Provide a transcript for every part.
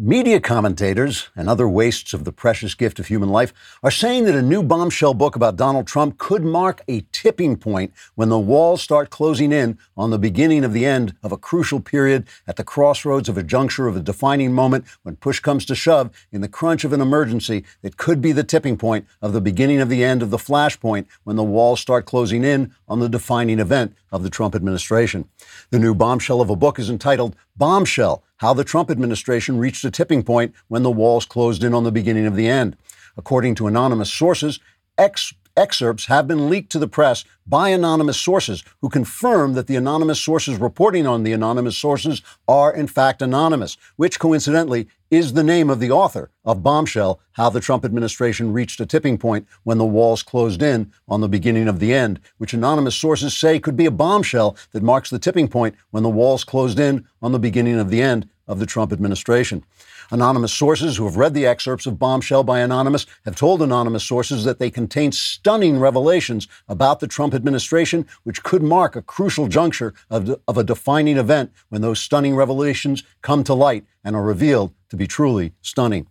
Media commentators and other wastes of the precious gift of human life are saying that a new bombshell book about Donald Trump could mark a tipping point when the walls start closing in on the beginning of the end of a crucial period at the crossroads of a juncture of a defining moment when push comes to shove in the crunch of an emergency that could be the tipping point of the beginning of the end of the flashpoint when the walls start closing in on the defining event of the Trump administration. The new bombshell of a book is entitled Bombshell how the Trump administration reached a tipping point when the walls closed in on the beginning of the end. According to anonymous sources, ex- excerpts have been leaked to the press by anonymous sources who confirm that the anonymous sources reporting on the anonymous sources are in fact anonymous, which coincidentally is the name of the author of Bombshell How the Trump Administration Reached a Tipping Point When the Walls Closed In on the Beginning of the End, which anonymous sources say could be a bombshell that marks the tipping point when the walls closed in on the beginning of the end of the Trump administration. Anonymous sources who have read the excerpts of Bombshell by Anonymous have told anonymous sources that they contain stunning revelations about the Trump administration, which could mark a crucial juncture of, of a defining event when those stunning revelations come to light and are revealed to be truly stunning.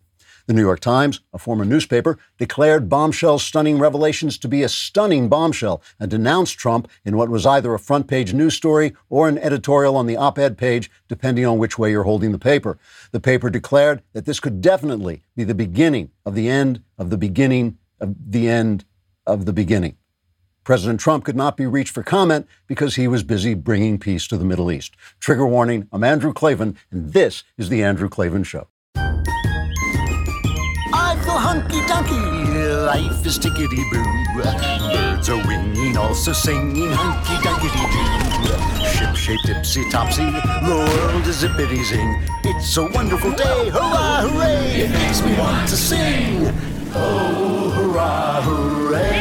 The New York Times, a former newspaper, declared Bombshell's stunning revelations to be a stunning bombshell and denounced Trump in what was either a front page news story or an editorial on the op ed page, depending on which way you're holding the paper. The paper declared that this could definitely be the beginning of the end of the beginning of the end of the beginning. President Trump could not be reached for comment because he was busy bringing peace to the Middle East. Trigger warning I'm Andrew Klavan, and this is The Andrew Klavan Show hunky dunky, life is tickety boo. Birds are winging, also singing hunky dunky doo. Ship shape tipsy topsy, the world is zippity zing. It's a wonderful day, hurrah, hooray! It makes me want to sing. Oh, hurrah, hooray!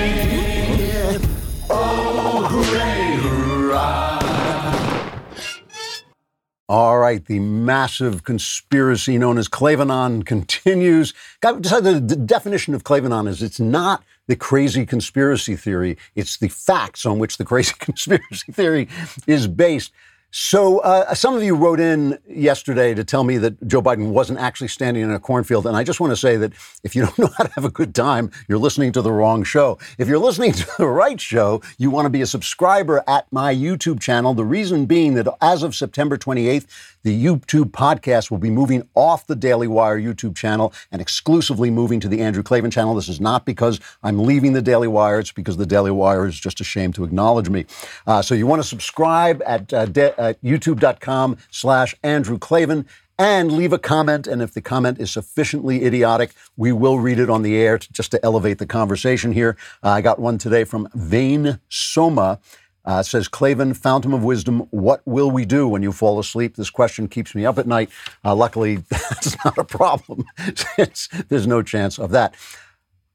All right, the massive conspiracy known as Klavanon continues. Got the definition of Klavanon is it's not the crazy conspiracy theory; it's the facts on which the crazy conspiracy theory is based. So, uh, some of you wrote in yesterday to tell me that Joe Biden wasn't actually standing in a cornfield. And I just want to say that if you don't know how to have a good time, you're listening to the wrong show. If you're listening to the right show, you want to be a subscriber at my YouTube channel. The reason being that as of September 28th, the YouTube podcast will be moving off the Daily Wire YouTube channel and exclusively moving to the Andrew Klavan channel. This is not because I'm leaving the Daily Wire, it's because the Daily Wire is just ashamed to acknowledge me. Uh, so you want to subscribe at, uh, de- at youtube.com slash Andrew Klavan and leave a comment. And if the comment is sufficiently idiotic, we will read it on the air to, just to elevate the conversation here. Uh, I got one today from Vane Soma. Uh, says Klavan, Fountain of Wisdom, what will we do when you fall asleep? This question keeps me up at night. Uh, luckily, that's not a problem. Since there's no chance of that.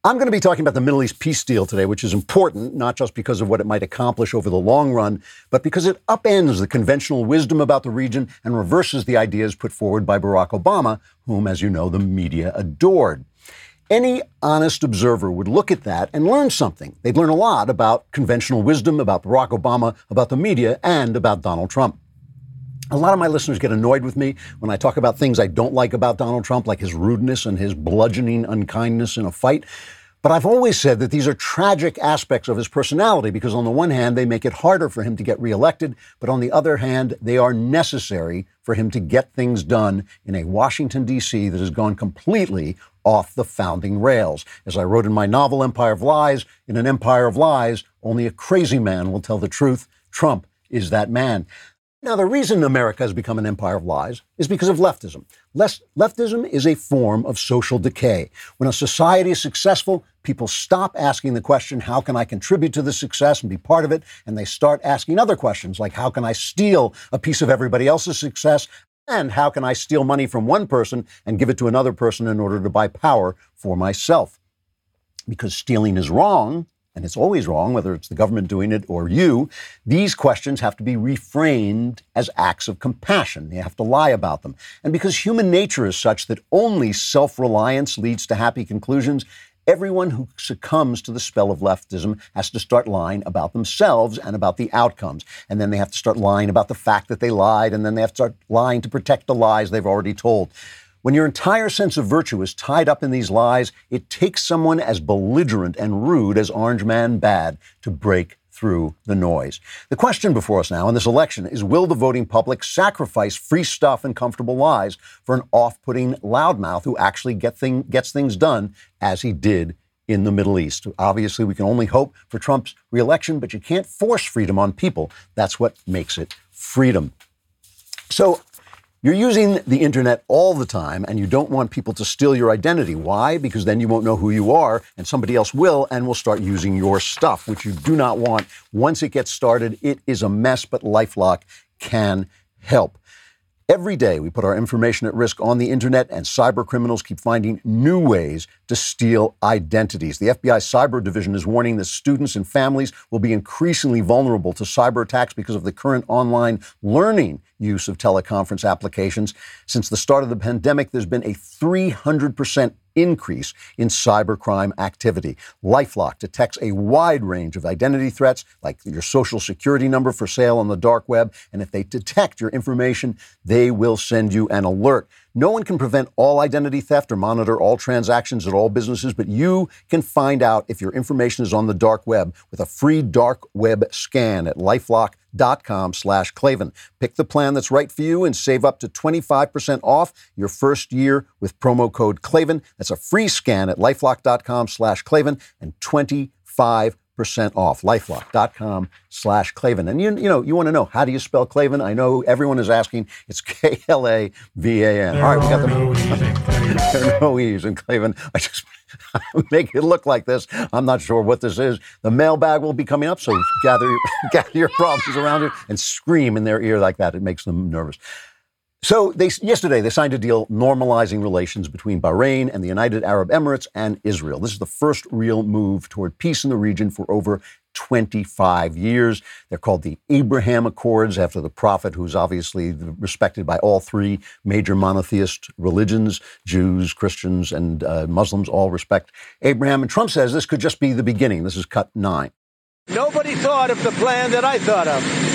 I'm going to be talking about the Middle East peace deal today, which is important, not just because of what it might accomplish over the long run, but because it upends the conventional wisdom about the region and reverses the ideas put forward by Barack Obama, whom, as you know, the media adored. Any honest observer would look at that and learn something. They'd learn a lot about conventional wisdom, about Barack Obama, about the media, and about Donald Trump. A lot of my listeners get annoyed with me when I talk about things I don't like about Donald Trump, like his rudeness and his bludgeoning unkindness in a fight. But I've always said that these are tragic aspects of his personality because, on the one hand, they make it harder for him to get reelected, but on the other hand, they are necessary for him to get things done in a Washington, D.C. that has gone completely off the founding rails. As I wrote in my novel, Empire of Lies, in an empire of lies, only a crazy man will tell the truth. Trump is that man. Now, the reason America has become an empire of lies is because of leftism. leftism is a form of social decay. When a society is successful, people stop asking the question, how can I contribute to the success and be part of it? And they start asking other questions like, how can I steal a piece of everybody else's success? And how can I steal money from one person and give it to another person in order to buy power for myself? Because stealing is wrong, and it's always wrong, whether it's the government doing it or you, these questions have to be reframed as acts of compassion. You have to lie about them. And because human nature is such that only self reliance leads to happy conclusions, everyone who succumbs to the spell of leftism has to start lying about themselves and about the outcomes. And then they have to start lying about the fact that they lied, and then they have to start lying to protect the lies they've already told. When your entire sense of virtue is tied up in these lies, it takes someone as belligerent and rude as Orange Man Bad to break through the noise. The question before us now in this election is will the voting public sacrifice free stuff and comfortable lies for an off putting loudmouth who actually get thing, gets things done as he did in the Middle East? Obviously, we can only hope for Trump's reelection, but you can't force freedom on people. That's what makes it freedom. So you're using the internet all the time and you don't want people to steal your identity. Why? Because then you won't know who you are and somebody else will and will start using your stuff, which you do not want. Once it gets started, it is a mess, but Lifelock can help. Every day, we put our information at risk on the internet, and cyber criminals keep finding new ways to steal identities. The FBI Cyber Division is warning that students and families will be increasingly vulnerable to cyber attacks because of the current online learning use of teleconference applications. Since the start of the pandemic, there's been a 300% increase in cybercrime activity. Lifelock detects a wide range of identity threats, like your social security number for sale on the dark web. And if they detect your information, they will send you an alert. No one can prevent all identity theft or monitor all transactions at all businesses, but you can find out if your information is on the dark web with a free dark web scan at lifelock.com slash Klavan. Pick the plan that's right for you and save up to 25% off your first year with promo code Klavan. That's a free scan at lifelock.com slash Klavan and 25 percent off. Lifelock.com slash Klavan. And you, you know, you want to know, how do you spell Klavan? I know everyone is asking. It's K-L-A-V-A-N. All right, we got the, there are no E's in Klavan. I just make it look like this. I'm not sure what this is. The mailbag will be coming up, so gather your, gather your problems around you and scream in their ear like that. It makes them nervous. So they, yesterday they signed a deal normalizing relations between Bahrain and the United Arab Emirates and Israel. This is the first real move toward peace in the region for over 25 years. They're called the Abraham Accords after the prophet, who's obviously respected by all three major monotheist religions Jews, Christians, and uh, Muslims all respect Abraham. And Trump says this could just be the beginning. This is cut nine. Nobody thought of the plan that I thought of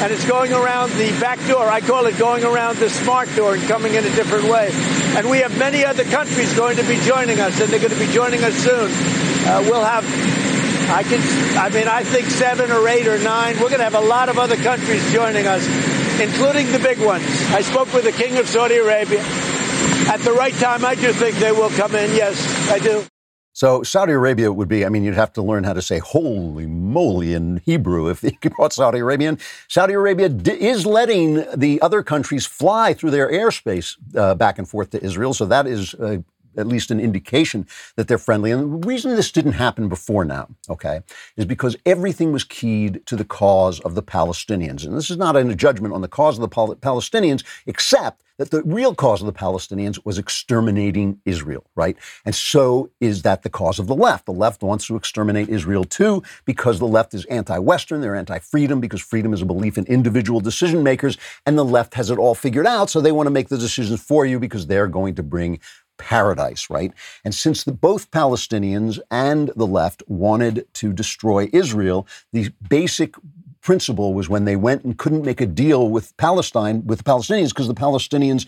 and it's going around the back door. I call it going around the smart door and coming in a different way. And we have many other countries going to be joining us, and they're going to be joining us soon. Uh, we'll have, I can, I mean, I think seven or eight or nine. We're going to have a lot of other countries joining us, including the big ones. I spoke with the King of Saudi Arabia. At the right time, I do think they will come in. Yes, I do. So Saudi Arabia would be, I mean, you'd have to learn how to say holy moly in Hebrew if you brought Saudi Arabia in. Saudi Arabia d- is letting the other countries fly through their airspace uh, back and forth to Israel. So that is at least an indication that they're friendly. And the reason this didn't happen before now, okay, is because everything was keyed to the cause of the Palestinians. And this is not a judgment on the cause of the Pal- Palestinians, except that the real cause of the Palestinians was exterminating Israel, right? And so is that the cause of the left. The left wants to exterminate Israel too because the left is anti Western, they're anti freedom because freedom is a belief in individual decision makers, and the left has it all figured out, so they want to make the decisions for you because they're going to bring paradise, right? And since the, both Palestinians and the left wanted to destroy Israel, the basic principle was when they went and couldn't make a deal with Palestine, with the Palestinians, because the Palestinians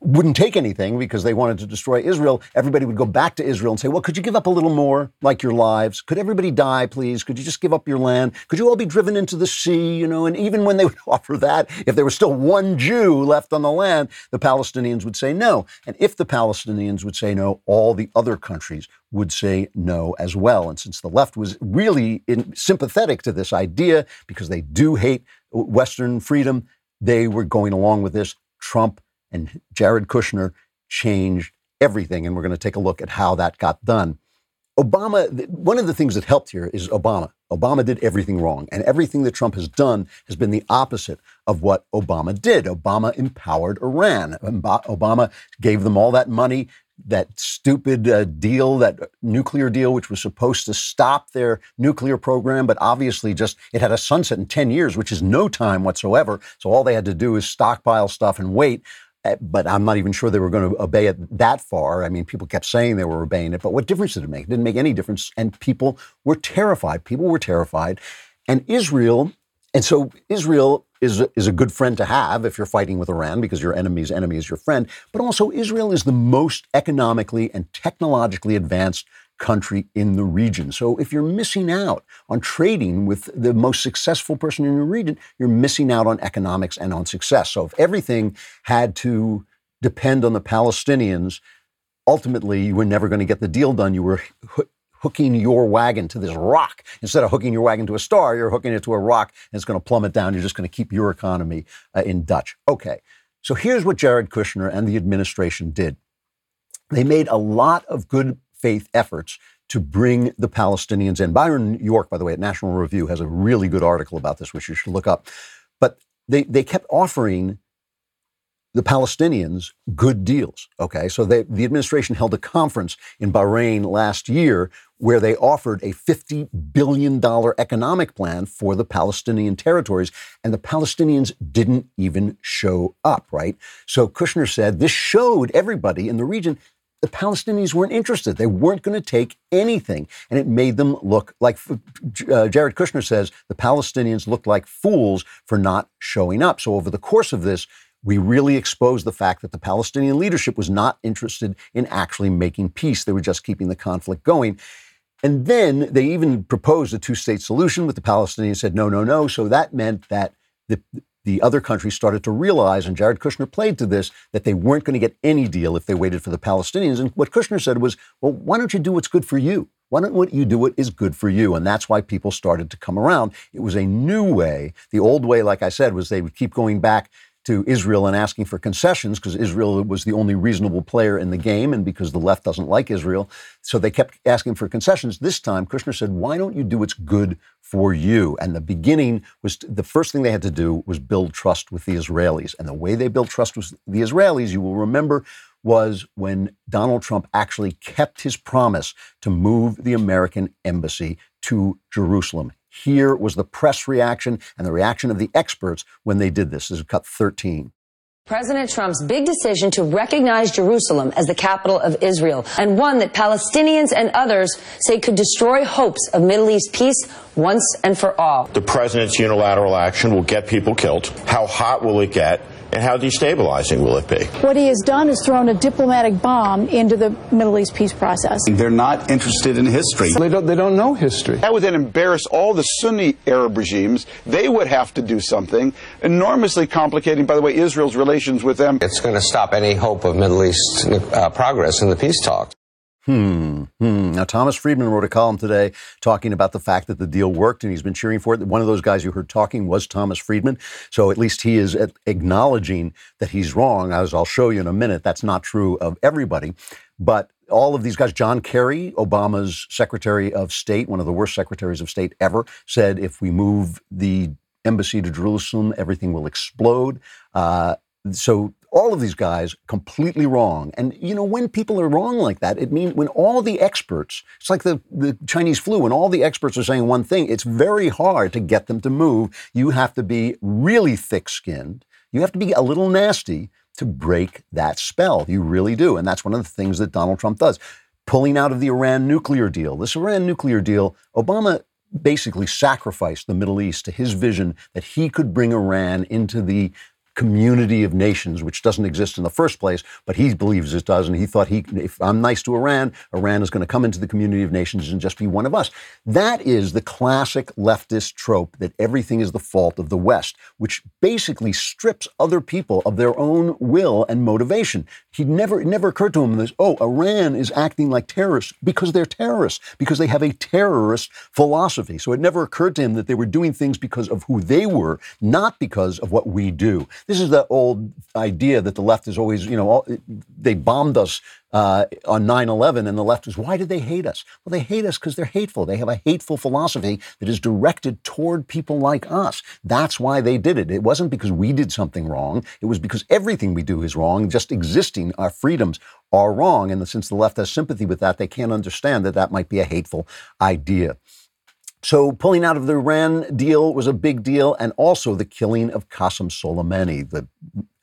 wouldn't take anything because they wanted to destroy Israel, everybody would go back to Israel and say, Well, could you give up a little more, like your lives? Could everybody die, please? Could you just give up your land? Could you all be driven into the sea? You know, and even when they would offer that, if there was still one Jew left on the land, the Palestinians would say no. And if the Palestinians would say no, all the other countries would say no as well. And since the left was really in, sympathetic to this idea because they do hate Western freedom, they were going along with this. Trump and Jared Kushner changed everything. And we're going to take a look at how that got done. Obama, one of the things that helped here is Obama. Obama did everything wrong. And everything that Trump has done has been the opposite of what Obama did. Obama empowered Iran. Obama gave them all that money, that stupid uh, deal, that nuclear deal, which was supposed to stop their nuclear program, but obviously just it had a sunset in 10 years, which is no time whatsoever. So all they had to do is stockpile stuff and wait. Uh, but I'm not even sure they were going to obey it that far. I mean, people kept saying they were obeying it, but what difference did it make? It didn't make any difference. And people were terrified. People were terrified. And Israel And so Israel is is a good friend to have if you're fighting with Iran because your enemy's enemy is your friend. But also, Israel is the most economically and technologically advanced country in the region. So if you're missing out on trading with the most successful person in your region, you're missing out on economics and on success. So if everything had to depend on the Palestinians, ultimately you were never going to get the deal done. You were hooking your wagon to this rock. Instead of hooking your wagon to a star, you're hooking it to a rock and it's going to plummet down. You're just going to keep your economy uh, in Dutch. Okay. So here's what Jared Kushner and the administration did. They made a lot of good faith efforts to bring the Palestinians in. Byron York, by the way, at National Review has a really good article about this, which you should look up. But they, they kept offering the Palestinians good deals. Okay, so they, the administration held a conference in Bahrain last year where they offered a $50 billion economic plan for the Palestinian territories, and the Palestinians didn't even show up, right? So Kushner said this showed everybody in the region the Palestinians weren't interested. They weren't going to take anything. And it made them look like, uh, Jared Kushner says, the Palestinians looked like fools for not showing up. So over the course of this, we really exposed the fact that the Palestinian leadership was not interested in actually making peace. They were just keeping the conflict going. And then they even proposed a two state solution, but the Palestinians said no, no, no. So that meant that the, the other countries started to realize, and Jared Kushner played to this, that they weren't going to get any deal if they waited for the Palestinians. And what Kushner said was, well, why don't you do what's good for you? Why don't what you do what is good for you? And that's why people started to come around. It was a new way. The old way, like I said, was they would keep going back to Israel and asking for concessions because Israel was the only reasonable player in the game and because the left doesn't like Israel. So they kept asking for concessions. This time, Kushner said, why don't you do what's good for you? And the beginning was the first thing they had to do was build trust with the Israelis. And the way they built trust with the Israelis, you will remember, was when Donald Trump actually kept his promise to move the American embassy to Jerusalem. Here was the press reaction and the reaction of the experts when they did this. This is cut 13. President Trump's big decision to recognize Jerusalem as the capital of Israel, and one that Palestinians and others say could destroy hopes of Middle East peace once and for all. The president's unilateral action will get people killed. How hot will it get? And how destabilizing will it be? What he has done is thrown a diplomatic bomb into the Middle East peace process. They're not interested in history. They don't, they don't know history. That would then embarrass all the Sunni Arab regimes. They would have to do something, enormously complicating, by the way, Israel's relations with them. It's going to stop any hope of Middle East uh, progress in the peace talks. Hmm, hmm. Now, Thomas Friedman wrote a column today talking about the fact that the deal worked and he's been cheering for it. One of those guys you heard talking was Thomas Friedman. So at least he is acknowledging that he's wrong, as I'll show you in a minute. That's not true of everybody. But all of these guys, John Kerry, Obama's Secretary of State, one of the worst secretaries of state ever, said if we move the embassy to Jerusalem, everything will explode. Uh, so all of these guys completely wrong. And you know, when people are wrong like that, it means when all the experts, it's like the, the Chinese flu, when all the experts are saying one thing, it's very hard to get them to move. You have to be really thick skinned. You have to be a little nasty to break that spell. You really do. And that's one of the things that Donald Trump does. Pulling out of the Iran nuclear deal. This Iran nuclear deal, Obama basically sacrificed the Middle East to his vision that he could bring Iran into the community of nations, which doesn't exist in the first place, but he believes it does. And he thought he, if I'm nice to Iran, Iran is going to come into the community of nations and just be one of us. That is the classic leftist trope that everything is the fault of the West, which basically strips other people of their own will and motivation. He never, it never occurred to him that, oh, Iran is acting like terrorists because they're terrorists, because they have a terrorist philosophy. So it never occurred to him that they were doing things because of who they were, not because of what we do. This is the old idea that the left is always, you know, all, they bombed us uh, on 9 11, and the left is, why did they hate us? Well, they hate us because they're hateful. They have a hateful philosophy that is directed toward people like us. That's why they did it. It wasn't because we did something wrong, it was because everything we do is wrong. Just existing, our freedoms are wrong. And since the left has sympathy with that, they can't understand that that might be a hateful idea. So pulling out of the Iran deal was a big deal, and also the killing of Qasem Soleimani, the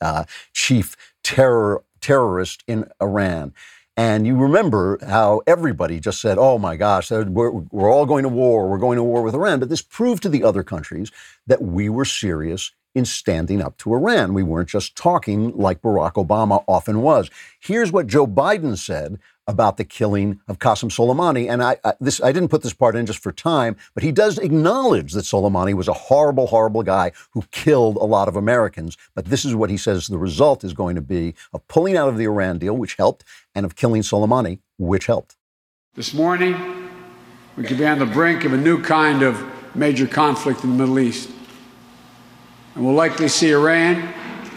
uh, chief terror terrorist in Iran. And you remember how everybody just said, oh my gosh, we're, we're all going to war, we're going to war with Iran. But this proved to the other countries that we were serious in standing up to Iran. We weren't just talking like Barack Obama often was. Here's what Joe Biden said about the killing of Qasem Soleimani. And I, I, this, I didn't put this part in just for time, but he does acknowledge that Soleimani was a horrible, horrible guy who killed a lot of Americans. But this is what he says the result is going to be of pulling out of the Iran deal, which helped, and of killing Soleimani, which helped. This morning, we could be on the brink of a new kind of major conflict in the Middle East. And we'll likely see Iran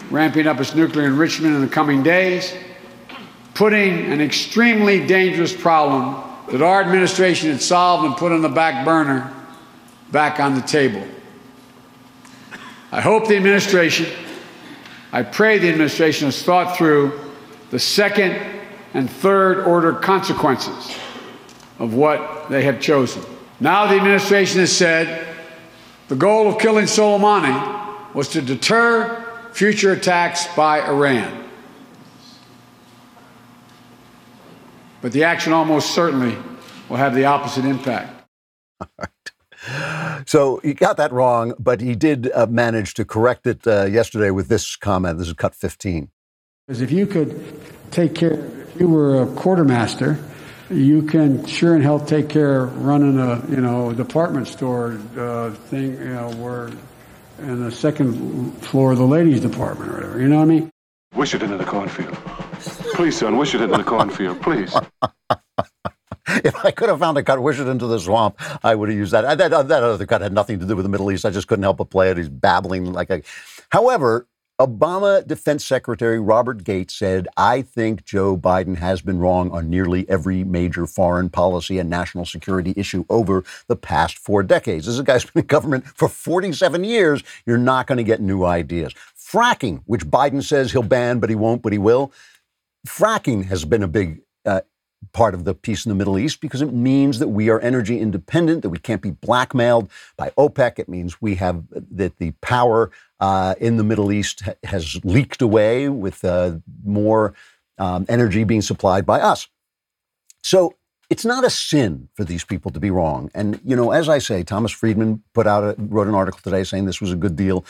ramping up its nuclear enrichment in the coming days putting an extremely dangerous problem that our administration had solved and put on the back burner back on the table. I hope the administration, I pray the administration has thought through the second and third order consequences of what they have chosen. Now the administration has said the goal of killing Soleimani was to deter future attacks by Iran. But the action almost certainly will have the opposite impact. So he got that wrong, but he did uh, manage to correct it uh, yesterday with this comment. This is cut 15. Because if you could take care, if you were a quartermaster, you can sure and hell take care of running a you know department store uh, thing, you know, where in the second floor of the ladies' department or whatever. You know what I mean? Wish it into the cornfield. Please, son, wish it into the cornfield, please. if I could have found a cut, wish it into the swamp, I would have used that. That, that other cut had nothing to do with the Middle East. I just couldn't help but play it. He's babbling like a. However, Obama Defense Secretary Robert Gates said, I think Joe Biden has been wrong on nearly every major foreign policy and national security issue over the past four decades. This is a guy's been in government for 47 years. You're not going to get new ideas. Fracking, which Biden says he'll ban, but he won't, but he will fracking has been a big uh, part of the peace in the Middle East because it means that we are energy independent, that we can't be blackmailed by OPEC. It means we have that the power uh, in the Middle East ha- has leaked away with uh, more um, energy being supplied by us. So it's not a sin for these people to be wrong. And you know, as I say, Thomas Friedman put out a, wrote an article today saying this was a good deal.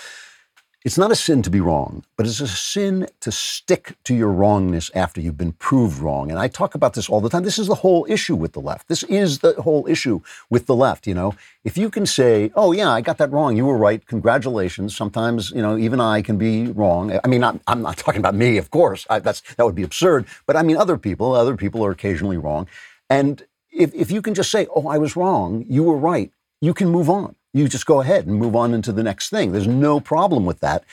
It's not a sin to be wrong, but it's a sin to stick to your wrongness after you've been proved wrong. And I talk about this all the time. This is the whole issue with the left. This is the whole issue with the left. You know, if you can say, "Oh yeah, I got that wrong. You were right. Congratulations." Sometimes, you know, even I can be wrong. I mean, I'm, I'm not talking about me, of course. I, that's that would be absurd. But I mean, other people. Other people are occasionally wrong. And if if you can just say, "Oh, I was wrong. You were right," you can move on you just go ahead and move on into the next thing. There's no problem with that.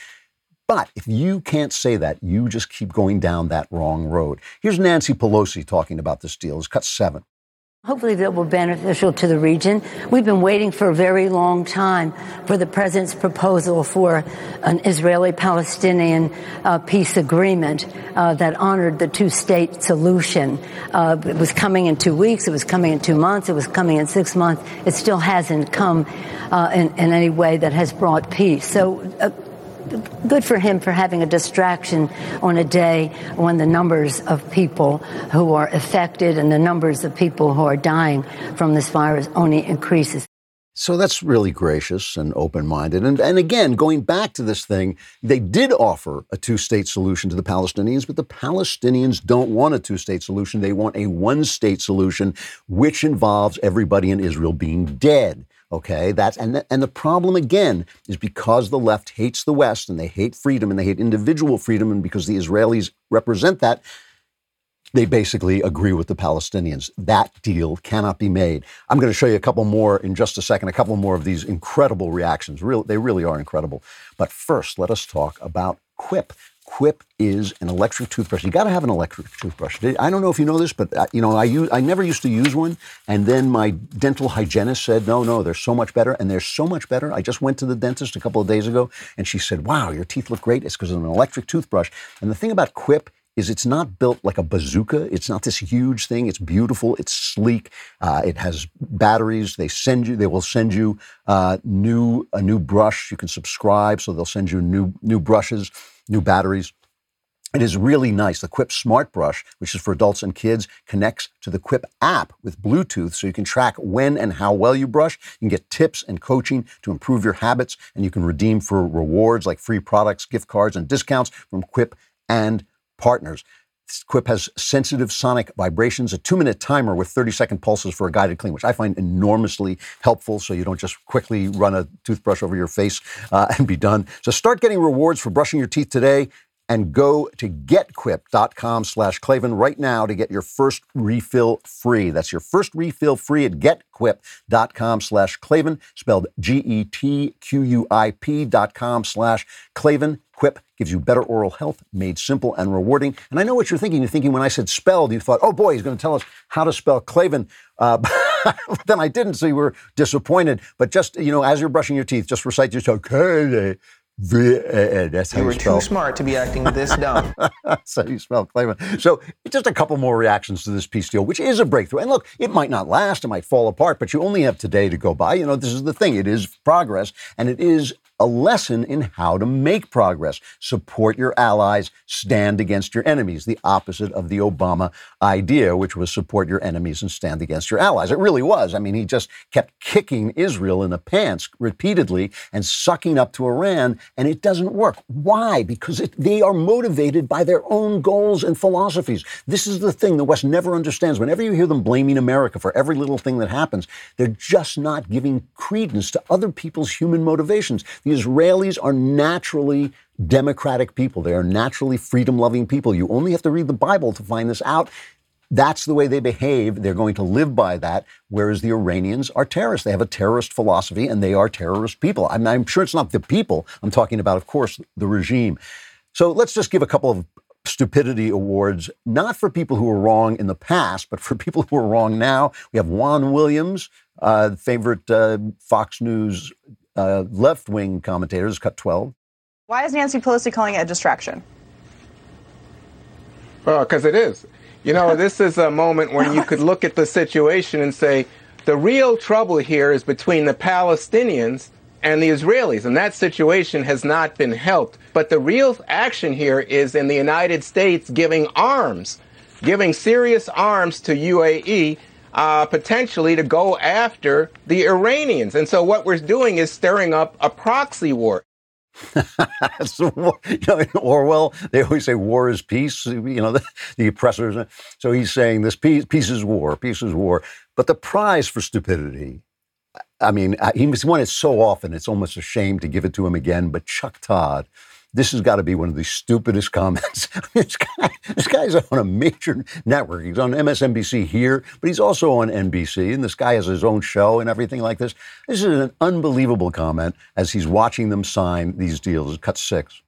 But if you can't say that, you just keep going down that wrong road. Here's Nancy Pelosi talking about this deal. It's cut seven. Hopefully that will be beneficial to the region. We've been waiting for a very long time for the president's proposal for an Israeli-Palestinian uh, peace agreement uh, that honored the two-state solution. Uh, it was coming in two weeks. It was coming in two months. It was coming in six months. It still hasn't come uh, in, in, any way that has brought peace. So uh, good for him for having a distraction on a day when the numbers of people who are affected and the numbers of people who are dying from this virus only increases. So that's really gracious and open minded. And, and again, going back to this thing, they did offer a two state solution to the Palestinians, but the Palestinians don't want a two state solution. They want a one state solution, which involves everybody in Israel being dead. Okay, that's and the, and the problem again is because the left hates the West and they hate freedom and they hate individual freedom, and because the Israelis represent that, they basically agree with the Palestinians. That deal cannot be made. I'm going to show you a couple more in just a second, a couple more of these incredible reactions. Real, they really are incredible. But first, let us talk about Quip. Quip is an electric toothbrush. You got to have an electric toothbrush. I don't know if you know this, but uh, you know, I use, I never used to use one, and then my dental hygienist said, "No, no, they're so much better, and they're so much better." I just went to the dentist a couple of days ago, and she said, "Wow, your teeth look great. It's because of an electric toothbrush." And the thing about Quip is it's not built like a bazooka. It's not this huge thing. It's beautiful. It's sleek. Uh, it has batteries. They send you. They will send you uh, new a new brush. You can subscribe, so they'll send you new new brushes new batteries. It is really nice. The Quip Smart Brush, which is for adults and kids, connects to the Quip app with Bluetooth so you can track when and how well you brush. You can get tips and coaching to improve your habits, and you can redeem for rewards like free products, gift cards, and discounts from Quip and partners. Quip has sensitive sonic vibrations, a two minute timer with 30 second pulses for a guided clean, which I find enormously helpful so you don't just quickly run a toothbrush over your face uh, and be done. So start getting rewards for brushing your teeth today and go to getquip.com slash Klavan right now to get your first refill free. That's your first refill free at getquip.com slash Klavan, spelled G-E-T-Q-U-I-P dot com slash Klavan. Quip gives you better oral health, made simple and rewarding. And I know what you're thinking. You're thinking when I said spelled, you thought, oh boy, he's going to tell us how to spell Klavan. Uh, then I didn't, so you were disappointed. But just, you know, as you're brushing your teeth, just recite yourself, okay, that's how you you, were spell. too smart to be acting this dumb. That's how you spell Clayman. So just a couple more reactions to this peace deal, which is a breakthrough. And look, it might not last, it might fall apart, but you only have today to go by. You know, this is the thing. It is progress, and it is a lesson in how to make progress. Support your allies, stand against your enemies, the opposite of the Obama idea, which was support your enemies and stand against your allies. It really was. I mean, he just kept kicking Israel in the pants repeatedly and sucking up to Iran, and it doesn't work. Why? Because it, they are motivated by their own goals and philosophies. This is the thing the West never understands. Whenever you hear them blaming America for every little thing that happens, they're just not giving credence to other people's human motivations. The Israelis are naturally democratic people. They are naturally freedom loving people. You only have to read the Bible to find this out. That's the way they behave. They're going to live by that. Whereas the Iranians are terrorists. They have a terrorist philosophy and they are terrorist people. I'm, I'm sure it's not the people. I'm talking about, of course, the regime. So let's just give a couple of stupidity awards, not for people who were wrong in the past, but for people who are wrong now. We have Juan Williams, uh, favorite uh, Fox News uh, left wing commentators, cut 12. Why is Nancy Pelosi calling it a distraction? Well, because it is. You know, this is a moment when you could look at the situation and say, the real trouble here is between the Palestinians and the Israelis, and that situation has not been helped. But the real action here is in the United States giving arms, giving serious arms to UAE, uh, potentially to go after the Iranians. And so what we're doing is stirring up a proxy war. so, you know, Orwell, they always say war is peace, you know, the, the oppressors. So he's saying this peace, peace is war, peace is war. But the prize for stupidity, I mean, he's won it so often, it's almost a shame to give it to him again. But Chuck Todd, this has got to be one of the stupidest comments. this, guy, this guy's on a major network. He's on MSNBC here, but he's also on NBC, and this guy has his own show and everything like this. This is an unbelievable comment as he's watching them sign these deals. Cut six.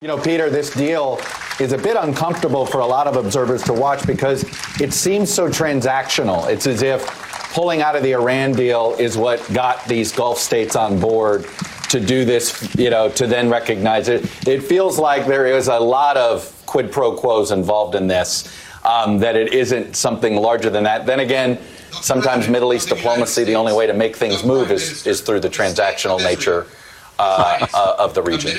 You know, Peter, this deal is a bit uncomfortable for a lot of observers to watch because it seems so transactional. It's as if pulling out of the Iran deal is what got these Gulf states on board to do this, you know, to then recognize it. It feels like there is a lot of quid pro quos involved in this, um, that it isn't something larger than that. Then again, sometimes Middle East diplomacy, the only way to make things move is, is through the transactional nature uh, uh, of the region.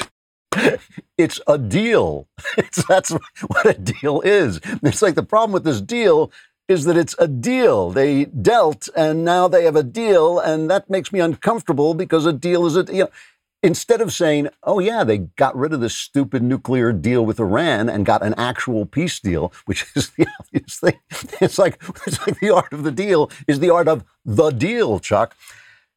It's a deal. It's, that's what a deal is. It's like the problem with this deal is that it's a deal. They dealt and now they have a deal, and that makes me uncomfortable because a deal is a you know. Instead of saying, "Oh yeah, they got rid of this stupid nuclear deal with Iran and got an actual peace deal," which is the obvious thing. It's like it's like the art of the deal is the art of the deal, Chuck.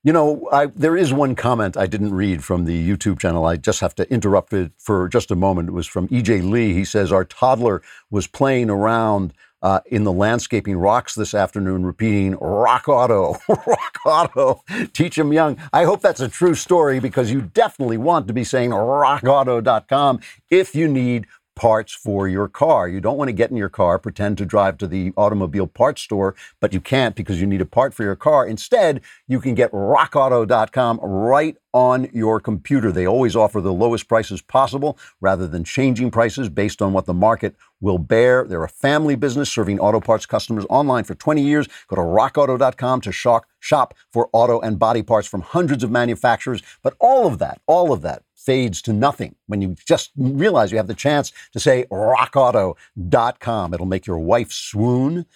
You know, I, there is one comment I didn't read from the YouTube channel. I just have to interrupt it for just a moment. It was from EJ Lee. He says, Our toddler was playing around uh, in the landscaping rocks this afternoon, repeating Rock Auto, Rock Auto, teach them young. I hope that's a true story because you definitely want to be saying rockauto.com if you need parts for your car. You don't want to get in your car, pretend to drive to the automobile parts store, but you can't because you need a part for your car. Instead, you can get rockauto.com right on your computer. They always offer the lowest prices possible rather than changing prices based on what the market will bear. They're a family business serving auto parts customers online for 20 years. Go to rockauto.com to shop, for auto and body parts from hundreds of manufacturers. But all of that, all of that fades to nothing when you just realize you have the chance to say rockauto.com. It'll make your wife swoon.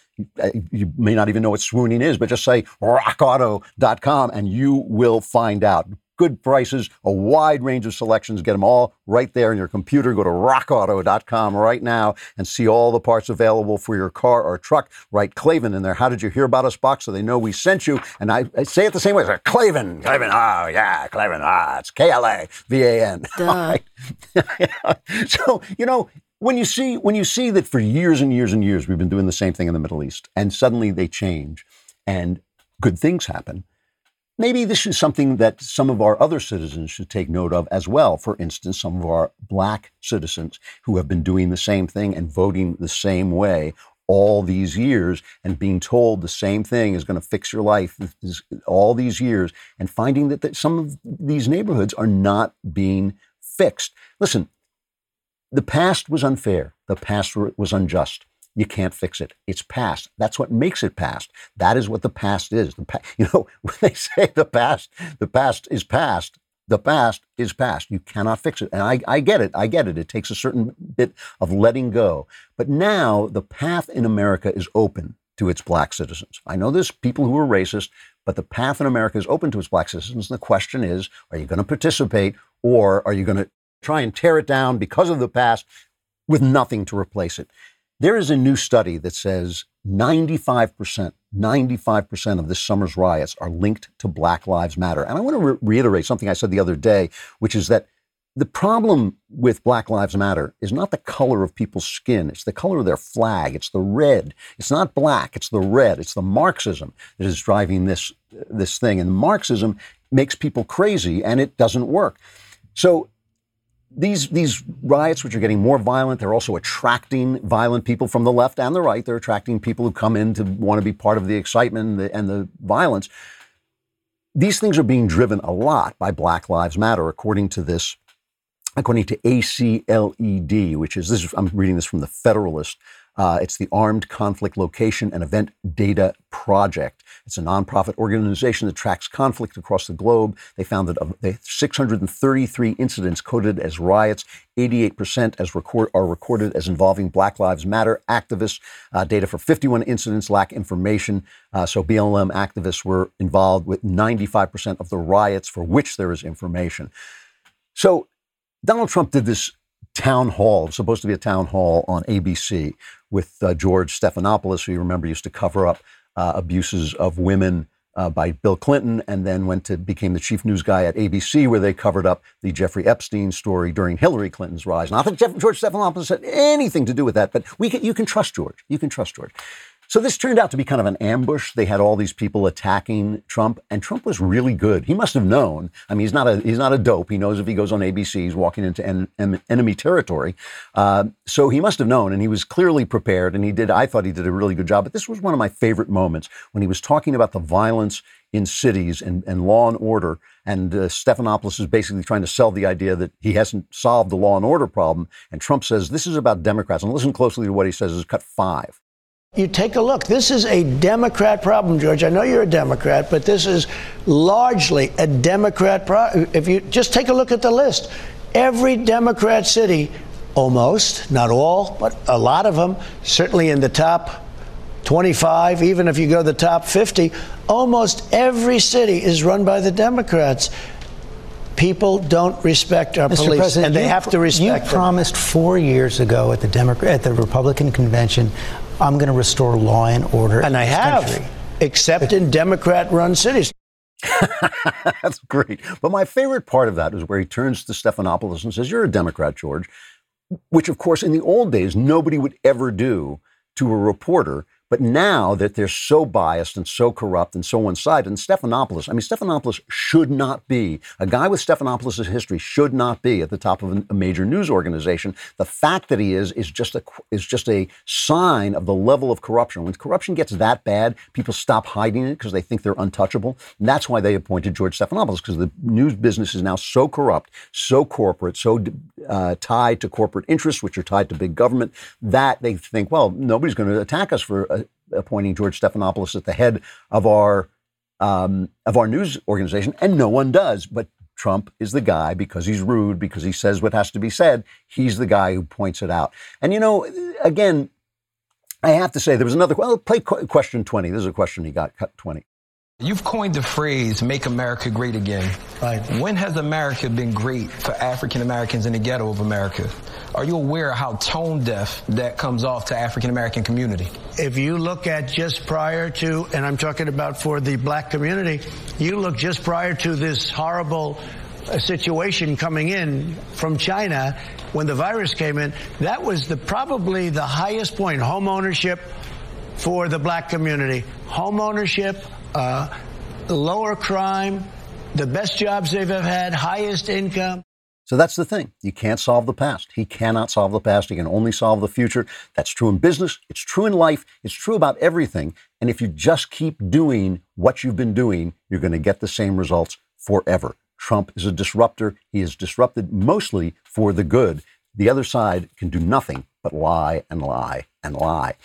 Uh, You may not even know what swooning is, but just say rockauto.com and you will find out. Good prices, a wide range of selections. Get them all right there in your computer. Go to rockauto.com right now and see all the parts available for your car or truck. Write Klavan in there. How did you hear about us box so they know we sent you? And I, I say it the same way. It's Klavan, Klavan. Oh, yeah, Klavan. Ah, it's K L A V A N. So, you know, when you see when you see that for years and years and years we've been doing the same thing in the Middle East and suddenly they change and good things happen. Maybe this is something that some of our other citizens should take note of as well. For instance, some of our black citizens who have been doing the same thing and voting the same way all these years and being told the same thing is going to fix your life all these years and finding that, that some of these neighborhoods are not being fixed. Listen, the past was unfair. The past was unjust. You can't fix it. It's past. That's what makes it past. That is what the past is. The pa- you know, when they say the past, the past is past. The past is past. You cannot fix it. And I, I get it. I get it. It takes a certain bit of letting go. But now the path in America is open to its black citizens. I know there's people who are racist, but the path in America is open to its black citizens. And the question is, are you going to participate or are you going to try and tear it down because of the past with nothing to replace it? There is a new study that says 95%, 95% of this summer's riots are linked to Black Lives Matter. And I want to re- reiterate something I said the other day, which is that the problem with Black Lives Matter is not the color of people's skin. It's the color of their flag. It's the red. It's not black. It's the red. It's the Marxism that is driving this, this thing. And Marxism makes people crazy and it doesn't work. So these these riots, which are getting more violent, they're also attracting violent people from the left and the right. They're attracting people who come in to want to be part of the excitement and the, and the violence. These things are being driven a lot by Black Lives Matter, according to this, according to ACLED, which is this. Is, I'm reading this from the Federalist. Uh, it's the Armed Conflict Location and Event Data Project. It's a nonprofit organization that tracks conflict across the globe. They found that of the 633 incidents coded as riots, 88% as record, are recorded as involving Black Lives Matter activists. Uh, data for 51 incidents lack information. Uh, so BLM activists were involved with 95% of the riots for which there is information. So Donald Trump did this town hall, supposed to be a town hall on ABC with uh, George Stephanopoulos, who you remember used to cover up uh, abuses of women uh, by Bill Clinton, and then went to became the chief news guy at ABC, where they covered up the Jeffrey Epstein story during Hillary Clinton's rise. Not that Jeff, George Stephanopoulos had anything to do with that, but we can, you can trust George. You can trust George. So this turned out to be kind of an ambush. They had all these people attacking Trump, and Trump was really good. He must have known. I mean, he's not a he's not a dope. He knows if he goes on ABC, he's walking into en- en- enemy territory. Uh, so he must have known, and he was clearly prepared. And he did. I thought he did a really good job. But this was one of my favorite moments when he was talking about the violence in cities and, and law and order. And uh, Stephanopoulos is basically trying to sell the idea that he hasn't solved the law and order problem. And Trump says this is about Democrats. And listen closely to what he says. Is cut five. You take a look. This is a Democrat problem, George. I know you're a Democrat, but this is largely a Democrat problem. If you just take a look at the list, every Democrat city, almost, not all, but a lot of them, certainly in the top 25, even if you go to the top 50, almost every city is run by the Democrats. People don't respect our Mr. police, President, and they you have to respect You them. promised four years ago at the Democrat at the Republican convention, I'm going to restore law and order. And in I this have, country. except in Democrat-run cities. That's great. But my favorite part of that is where he turns to Stephanopoulos and says, You're a Democrat, George, which, of course, in the old days, nobody would ever do to a reporter. But now that they're so biased and so corrupt and so one-sided, and Stephanopoulos, I mean, Stephanopoulos should not be a guy with Stephanopoulos' history should not be at the top of a major news organization. The fact that he is is just a is just a sign of the level of corruption. When corruption gets that bad, people stop hiding it because they think they're untouchable. And that's why they appointed George Stephanopoulos because the news business is now so corrupt, so corporate, so uh, tied to corporate interests, which are tied to big government, that they think, well, nobody's going to attack us for. Uh, appointing George Stephanopoulos at the head of our um, of our news organization, and no one does. But Trump is the guy because he's rude, because he says what has to be said. He's the guy who points it out. And you know, again, I have to say there was another. Well, play question twenty. This is a question he got cut twenty. You've coined the phrase "Make America Great Again." Right. When has America been great for African Americans in the ghetto of America? Are you aware of how tone deaf that comes off to African American community? If you look at just prior to, and I'm talking about for the black community, you look just prior to this horrible uh, situation coming in from China when the virus came in, that was the probably the highest point home ownership for the black community. Home ownership, uh, lower crime, the best jobs they've ever had, highest income. So that's the thing. You can't solve the past. He cannot solve the past. He can only solve the future. That's true in business. It's true in life. It's true about everything. And if you just keep doing what you've been doing, you're going to get the same results forever. Trump is a disruptor. He is disrupted mostly for the good. The other side can do nothing but lie and lie and lie.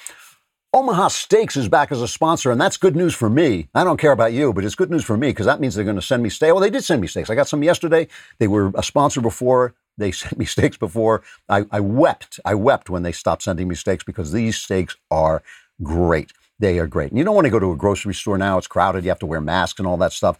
Omaha Steaks is back as a sponsor, and that's good news for me. I don't care about you, but it's good news for me because that means they're going to send me steaks. Well, they did send me steaks. I got some yesterday. They were a sponsor before. They sent me steaks before. I, I wept. I wept when they stopped sending me steaks because these steaks are great. They are great. And you don't want to go to a grocery store now. It's crowded. You have to wear masks and all that stuff.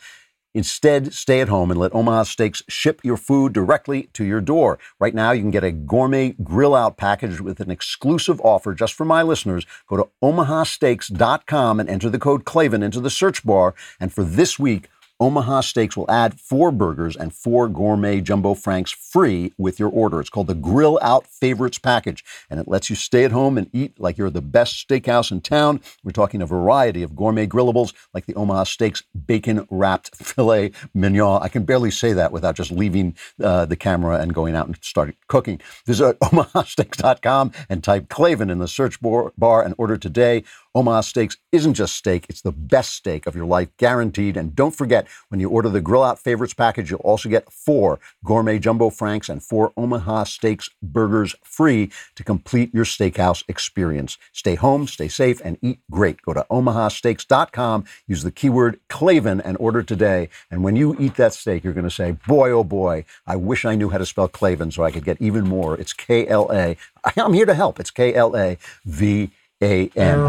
Instead, stay at home and let Omaha Steaks ship your food directly to your door. Right now, you can get a gourmet grill out package with an exclusive offer just for my listeners. Go to omahasteaks.com and enter the code Klavan into the search bar. And for this week, Omaha Steaks will add four burgers and four gourmet jumbo franks free with your order. It's called the Grill Out Favorites Package, and it lets you stay at home and eat like you're the best steakhouse in town. We're talking a variety of gourmet grillables like the Omaha Steaks bacon wrapped filet mignon. I can barely say that without just leaving uh, the camera and going out and starting cooking. Visit omahasteaks.com and type Klavan in the search bar and order today. Omaha Steaks isn't just steak, it's the best steak of your life, guaranteed. And don't forget, when you order the Grill Out Favorites package, you'll also get four gourmet jumbo franks and four Omaha Steaks burgers free to complete your steakhouse experience. Stay home, stay safe, and eat great. Go to omahasteaks.com, use the keyword Klavan, and order today. And when you eat that steak, you're going to say, boy, oh boy, I wish I knew how to spell Klavan so I could get even more. It's K L A. I'm here to help. It's K L A V a N.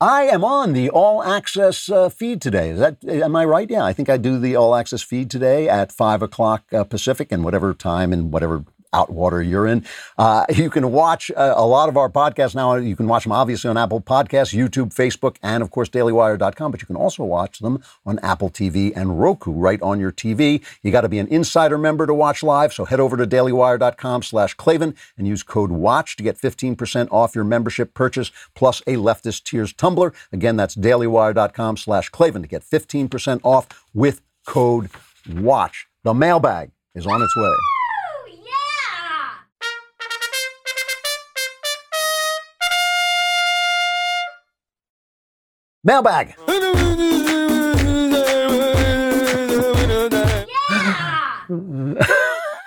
I am on the All Access uh, feed today. Is that am I right? Yeah, I think I do the All Access feed today at five o'clock uh, Pacific and whatever time and whatever Outwater you're. Uh, you can watch uh, a lot of our podcasts now. You can watch them obviously on Apple Podcasts, YouTube, Facebook, and of course DailyWire.com. But you can also watch them on Apple TV and Roku right on your TV. You got to be an insider member to watch live. So head over to DailyWire.com/slash/Klavan and use code WATCH to get 15% off your membership purchase plus a leftist tears tumbler. Again, that's DailyWire.com/slash/Klavan to get 15% off with code WATCH. The mailbag is on its way. Mailbag.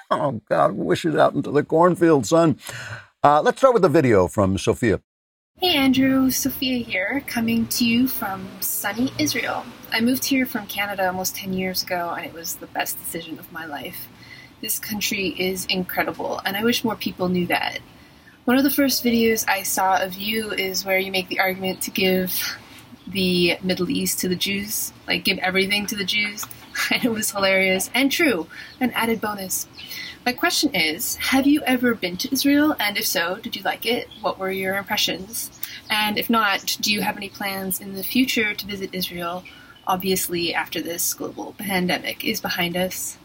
oh, God, wish it out into the cornfield, son. Uh, let's start with the video from Sophia. Hey, Andrew. Sophia here, coming to you from sunny Israel. I moved here from Canada almost 10 years ago, and it was the best decision of my life. This country is incredible, and I wish more people knew that. One of the first videos I saw of you is where you make the argument to give the Middle East to the Jews, like give everything to the Jews. And it was hilarious and true, an added bonus. My question is Have you ever been to Israel? And if so, did you like it? What were your impressions? And if not, do you have any plans in the future to visit Israel? Obviously, after this global pandemic is behind us.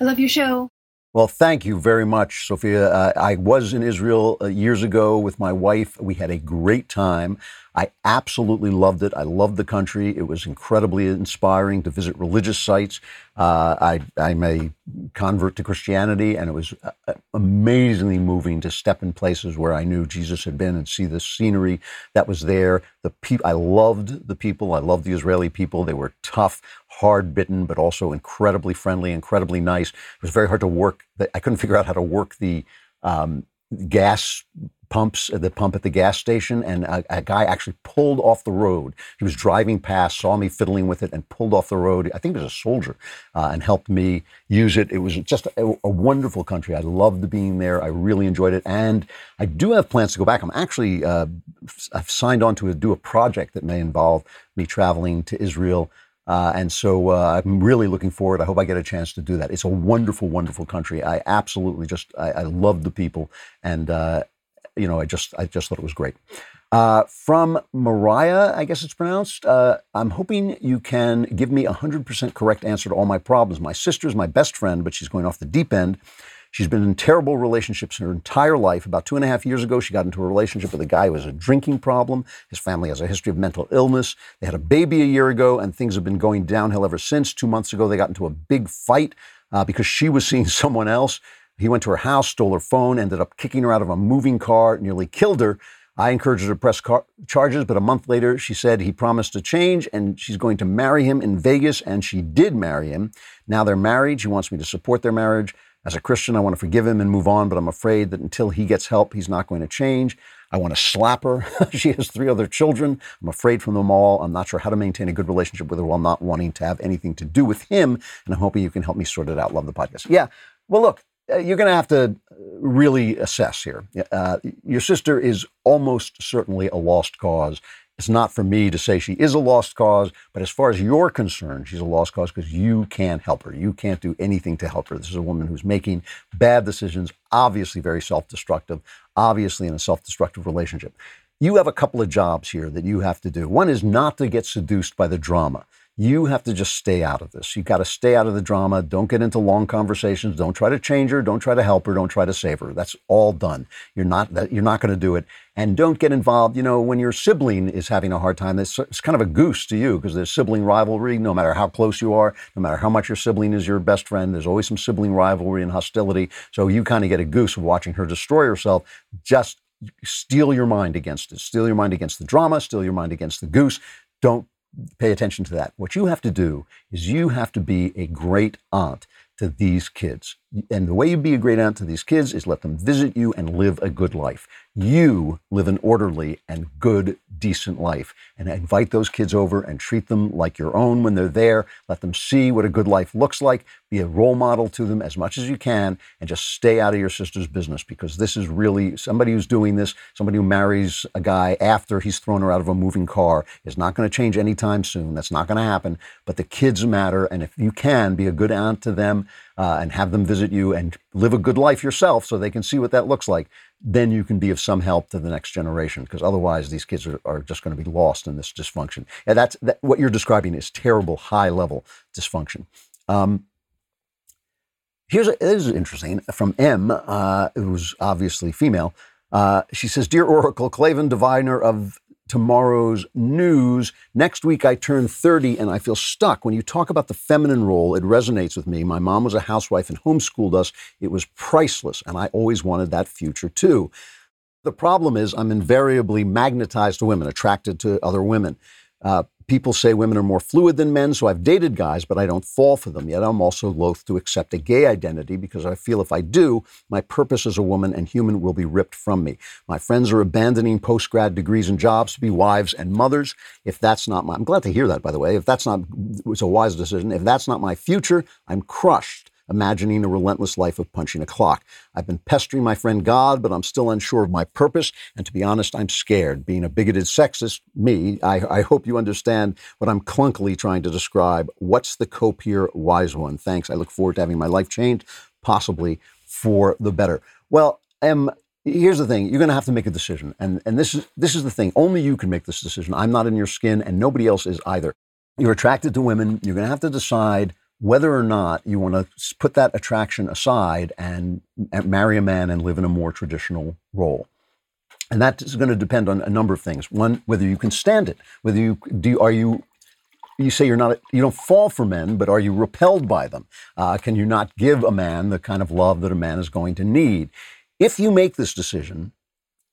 I love your show. Well, thank you very much, Sophia. Uh, I was in Israel uh, years ago with my wife. We had a great time. I absolutely loved it. I loved the country. It was incredibly inspiring to visit religious sites. Uh, I, I'm a convert to Christianity, and it was uh, amazingly moving to step in places where I knew Jesus had been and see the scenery that was there. The people, I loved the people. I loved the Israeli people. They were tough, hard bitten, but also incredibly friendly, incredibly nice. It was very hard to work. I couldn't figure out how to work the um, gas pumps the pump at the gas station, and a, a, guy actually pulled off the road. He was driving past, saw me fiddling with it, and pulled off the road. I think it was a soldier, uh, and helped me use it. It was just a, a, wonderful country. I loved being there. I really enjoyed it, and I do have plans to go back. I'm actually uh, I've signed on to do a project that may involve me traveling to Israel. Uh, and so uh, I'm really looking forward. I hope I get a chance to do that. It's a wonderful, wonderful country. I absolutely just I, I love the people, and uh, you know, I just I just thought it was great. Uh, from Mariah, I guess it's pronounced. Uh, I'm hoping you can give me a hundred percent correct answer to all my problems. My sister's my best friend, but she's going off the deep end. She's been in terrible relationships her entire life. About two and a half years ago, she got into a relationship with a guy who has a drinking problem. His family has a history of mental illness. They had a baby a year ago, and things have been going downhill ever since. Two months ago, they got into a big fight uh, because she was seeing someone else. He went to her house, stole her phone, ended up kicking her out of a moving car, nearly killed her. I encouraged her to press car- charges, but a month later, she said he promised to change and she's going to marry him in Vegas, and she did marry him. Now they're married. She wants me to support their marriage. As a Christian, I want to forgive him and move on, but I'm afraid that until he gets help, he's not going to change. I want to slap her. she has three other children. I'm afraid from them all. I'm not sure how to maintain a good relationship with her while not wanting to have anything to do with him. And I'm hoping you can help me sort it out. Love the podcast. Yeah. Well, look, uh, you're going to have to really assess here. Uh, your sister is almost certainly a lost cause. It's not for me to say she is a lost cause, but as far as you're concerned, she's a lost cause because you can't help her. You can't do anything to help her. This is a woman who's making bad decisions, obviously very self destructive, obviously in a self destructive relationship. You have a couple of jobs here that you have to do. One is not to get seduced by the drama you have to just stay out of this. You've got to stay out of the drama. Don't get into long conversations. Don't try to change her. Don't try to help her. Don't try to save her. That's all done. You're not you're not going to do it. And don't get involved. You know, when your sibling is having a hard time, it's, it's kind of a goose to you because there's sibling rivalry. No matter how close you are, no matter how much your sibling is your best friend, there's always some sibling rivalry and hostility. So you kind of get a goose of watching her destroy herself. Just steel your mind against it. Steel your mind against the drama. Steel your mind against the goose. Don't pay attention to that. What you have to do is you have to be a great aunt to these kids. And the way you be a great aunt to these kids is let them visit you and live a good life. You live an orderly and good, decent life. And invite those kids over and treat them like your own when they're there. Let them see what a good life looks like. Be a role model to them as much as you can and just stay out of your sister's business because this is really somebody who's doing this, somebody who marries a guy after he's thrown her out of a moving car is not going to change anytime soon. That's not going to happen. But the kids matter. And if you can, be a good aunt to them uh, and have them visit you and live a good life yourself so they can see what that looks like, then you can be of some help to the next generation because otherwise these kids are, are just going to be lost in this dysfunction. And that's that, what you're describing is terrible, high level dysfunction. Um, here's a, this is interesting from M, uh, who's obviously female. Uh, she says, Dear Oracle, Klavan, diviner of tomorrow's news. Next week, I turn 30 and I feel stuck. When you talk about the feminine role, it resonates with me. My mom was a housewife and homeschooled us. It was priceless, and I always wanted that future too. The problem is, I'm invariably magnetized to women, attracted to other women. Uh, People say women are more fluid than men, so I've dated guys, but I don't fall for them. Yet I'm also loath to accept a gay identity because I feel if I do, my purpose as a woman and human will be ripped from me. My friends are abandoning post grad degrees and jobs to be wives and mothers. If that's not my, I'm glad to hear that, by the way. If that's not, it's a wise decision. If that's not my future, I'm crushed imagining a relentless life of punching a clock. I've been pestering my friend God, but I'm still unsure of my purpose. And to be honest, I'm scared. Being a bigoted sexist, me, I, I hope you understand what I'm clunkily trying to describe. What's the cope here, wise one? Thanks. I look forward to having my life changed, possibly for the better. Well, um, here's the thing you're going to have to make a decision and, and this is this is the thing only you can make this decision i'm not in your skin and nobody else is either you're attracted to women you're going to have to decide whether or not you want to put that attraction aside and, and marry a man and live in a more traditional role. And that is going to depend on a number of things. One, whether you can stand it, whether you do, are you you say you're not you don't fall for men but are you repelled by them? Uh, can you not give a man the kind of love that a man is going to need? If you make this decision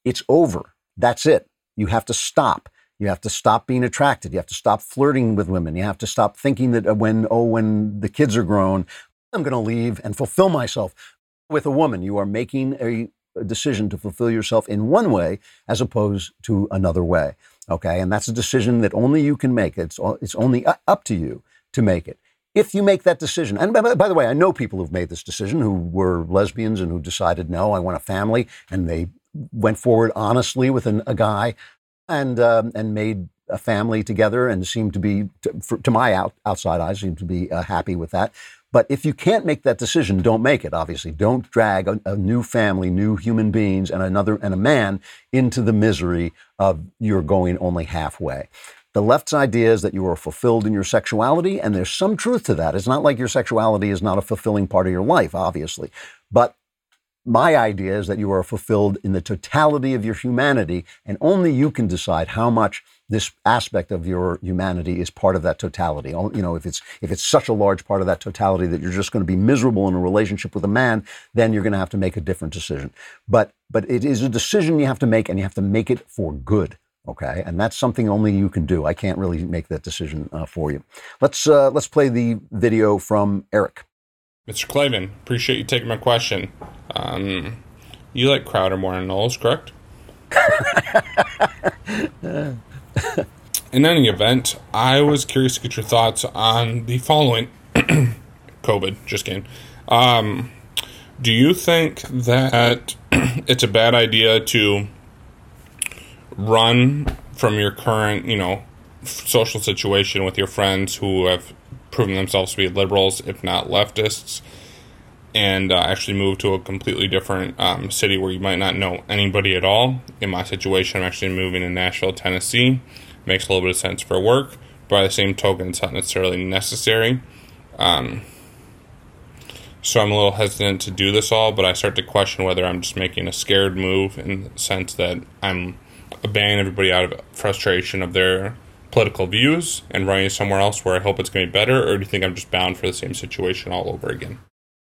it's over. That's it. You have to stop you have to stop being attracted you have to stop flirting with women you have to stop thinking that uh, when oh when the kids are grown i'm going to leave and fulfill myself with a woman you are making a, decision to fulfill yourself in one way as opposed to another way Okay. And that's a decision that only you can make. It's, it's only up to you to make it. If you make that decision, and by, by the way, I know people who've made this decision who were lesbians and who decided, no, I want a family, and they went forward honestly with an, a guy and, um, and made a family together and seemed to be, to, for, to my out, outside eyes, seemed to be uh, happy with that. But if you can't make that decision, don't make it. Obviously, don't drag a, a, new family, new human beings, and another and a man into the misery of you're going only halfway. The left's idea is that you are fulfilled in your sexuality, and there's some truth to that. It's not like your sexuality is not a fulfilling part of your life, obviously, but my idea is that you are fulfilled in the totality of your humanity, and only you can decide how much this aspect of your humanity is part of that totality. You know, if it's if it's such a large part of that totality that you're just going to be miserable in a relationship with a man, then you're going to have to make a different decision. But but it is a decision you have to make, and you have to make it for good. Okay, and that's something only you can do. I can't really make that decision uh, for you. Let's uh, let's play the video from Eric. Mr. Klavan, appreciate you taking my question. Um, you like Crowder more than Knowles, correct? In any event, I was curious to get your thoughts on the following COVID, just kidding. Um, do you think that it's a bad idea to run from your current, you know, social situation with your friends who have proven themselves to be liberals, if not leftists, and uh, actually move to a completely different um, city where you might not know anybody at all. In my situation, I'm actually moving to Nashville, Tennessee. Makes a little bit of sense for work, but by the same token, it's not necessarily necessary. Um, so I'm a little hesitant to do this all, but I start to question whether I'm just making a scared move in the sense that I'm abandoning everybody out of frustration of their political views and running somewhere else where I hope it's going to be better, or do you think I'm just bound for the same situation all over again?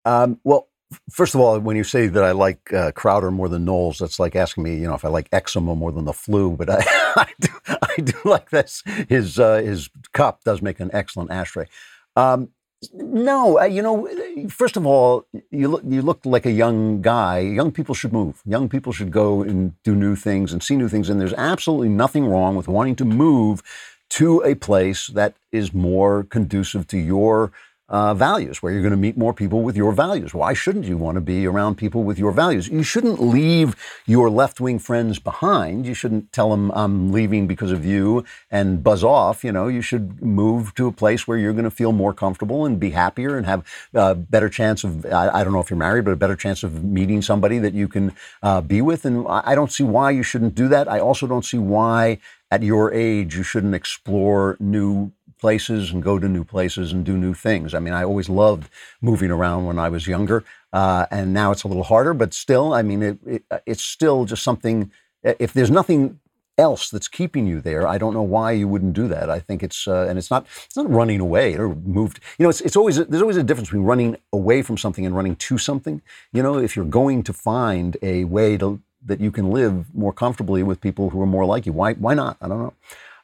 Um, well, first of all, when you say that I like uh, Crowder more than Knowles, that's like asking me, you know, if I like eczema more than the flu. But I, I, do, I do like this. His uh, his cup does make an excellent ashtray. Um, no, uh, you know, first of all, you look you look like a young guy. Young people should move. Young people should go and do new things and see new things. And there's absolutely nothing wrong with wanting to move to a place that is more conducive to your uh, values, where you're going to meet more people with your values. Why shouldn't you want to be around people with your values? You shouldn't leave your left wing friends behind. You shouldn't tell them, I'm leaving because of you and buzz off. You know, you should move to a place where you're going to feel more comfortable and be happier and have a better chance of, I, I don't know if you're married, but a better chance of meeting somebody that you can uh, be with. And I don't see why you shouldn't do that. I also don't see why at your age you shouldn't explore new places and go to new places and do new things. I mean, I always loved moving around when I was younger, uh, and now it's a little harder, but still, I mean, it, it, it's still just something. If there's nothing else that's keeping you there, I don't know why you wouldn't do that. I think it's uh, and it's not it's not running away or moved. You know, it's it's always there's always a difference between running away from something and running to something. You know, if you're going to find a way to that you can live more comfortably with people who are more like you, why why not? I don't know.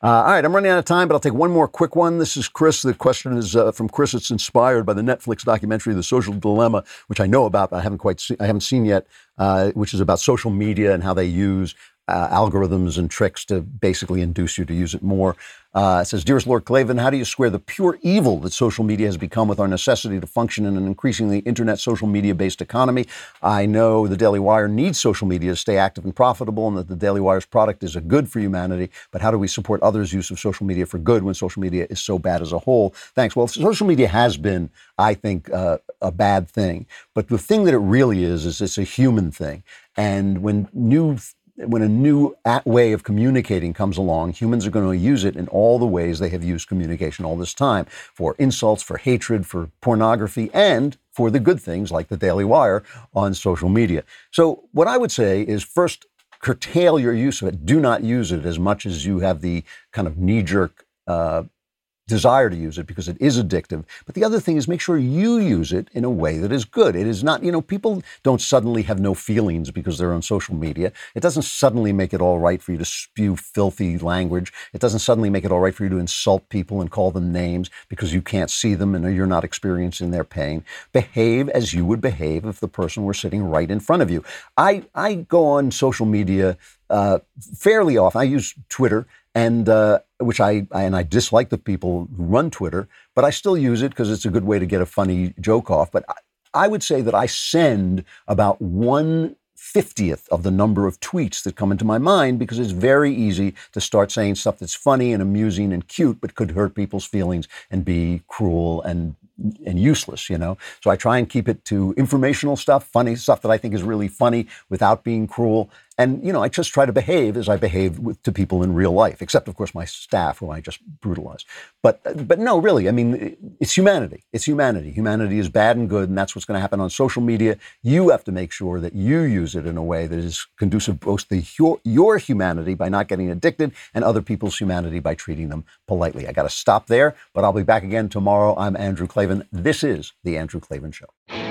Uh, all right, I'm running out of time, but I'll take one more quick one. This is Chris. The question is uh, from Chris. It's inspired by the Netflix documentary "The Social Dilemma," which I know about, but I haven't quite I haven't seen yet. Uh, which is about social media and how they use uh, algorithms and tricks to basically induce you to use it more. Uh, it says, Dearest Lord Klavan, how do you square the pure evil that social media has become with our necessity to function in an increasingly internet social media based economy? I know the Daily Wire needs social media to stay active and profitable, and that the Daily Wire's product is a good for humanity. But how do we support others' use of social media for good when social media is so bad as a whole? Thanks. Well, social media has been, I think, uh, a bad thing. But the thing that it really is, is it's a human thing. And when new when a new way of communicating comes along, humans are going to use it in all the ways they have used communication all this time for insults, for hatred, for pornography, and for the good things like the Daily Wire on social media. So, what I would say is first, curtail your use of it. Do not use it as much as you have the kind of knee jerk uh, desire to use it because it is addictive. But the other thing is make sure you use it in a way that is good. It is not, you know, people don't suddenly have no feelings because they're on social media. It doesn't suddenly make it all right for you to spew filthy language. It doesn't suddenly make it all right for you to insult people and call them names because you can't see them and you're not experiencing their pain. Behave as you would behave if the person were sitting right in front of you. I, I go on social media uh, fairly often. I use Twitter and uh, which I, I, and I dislike the people who run Twitter, but I still use it because it's a good way to get a funny joke off. But I, I would say that I send about one fiftieth of the number of tweets that come into my mind because it's very easy to start saying stuff that's funny and amusing and cute, but could hurt people's feelings and be cruel and and useless, you know. So I try and keep it to informational stuff, funny stuff that I think is really funny without being cruel. And, you know, I just try to behave as I behave with, to people in real life, except, of course, my staff, who I just brutalize. But, but no, really, I mean, it's humanity. It's humanity. Humanity is bad and good, and that's what's going to happen on social media. You have to make sure that you use it in a way that is conducive both to your, your humanity by not getting addicted and other people's humanity by treating them politely. I got to stop there, but I'll be back again tomorrow. I'm Andrew Klavan. This is The Andrew Klavan Show.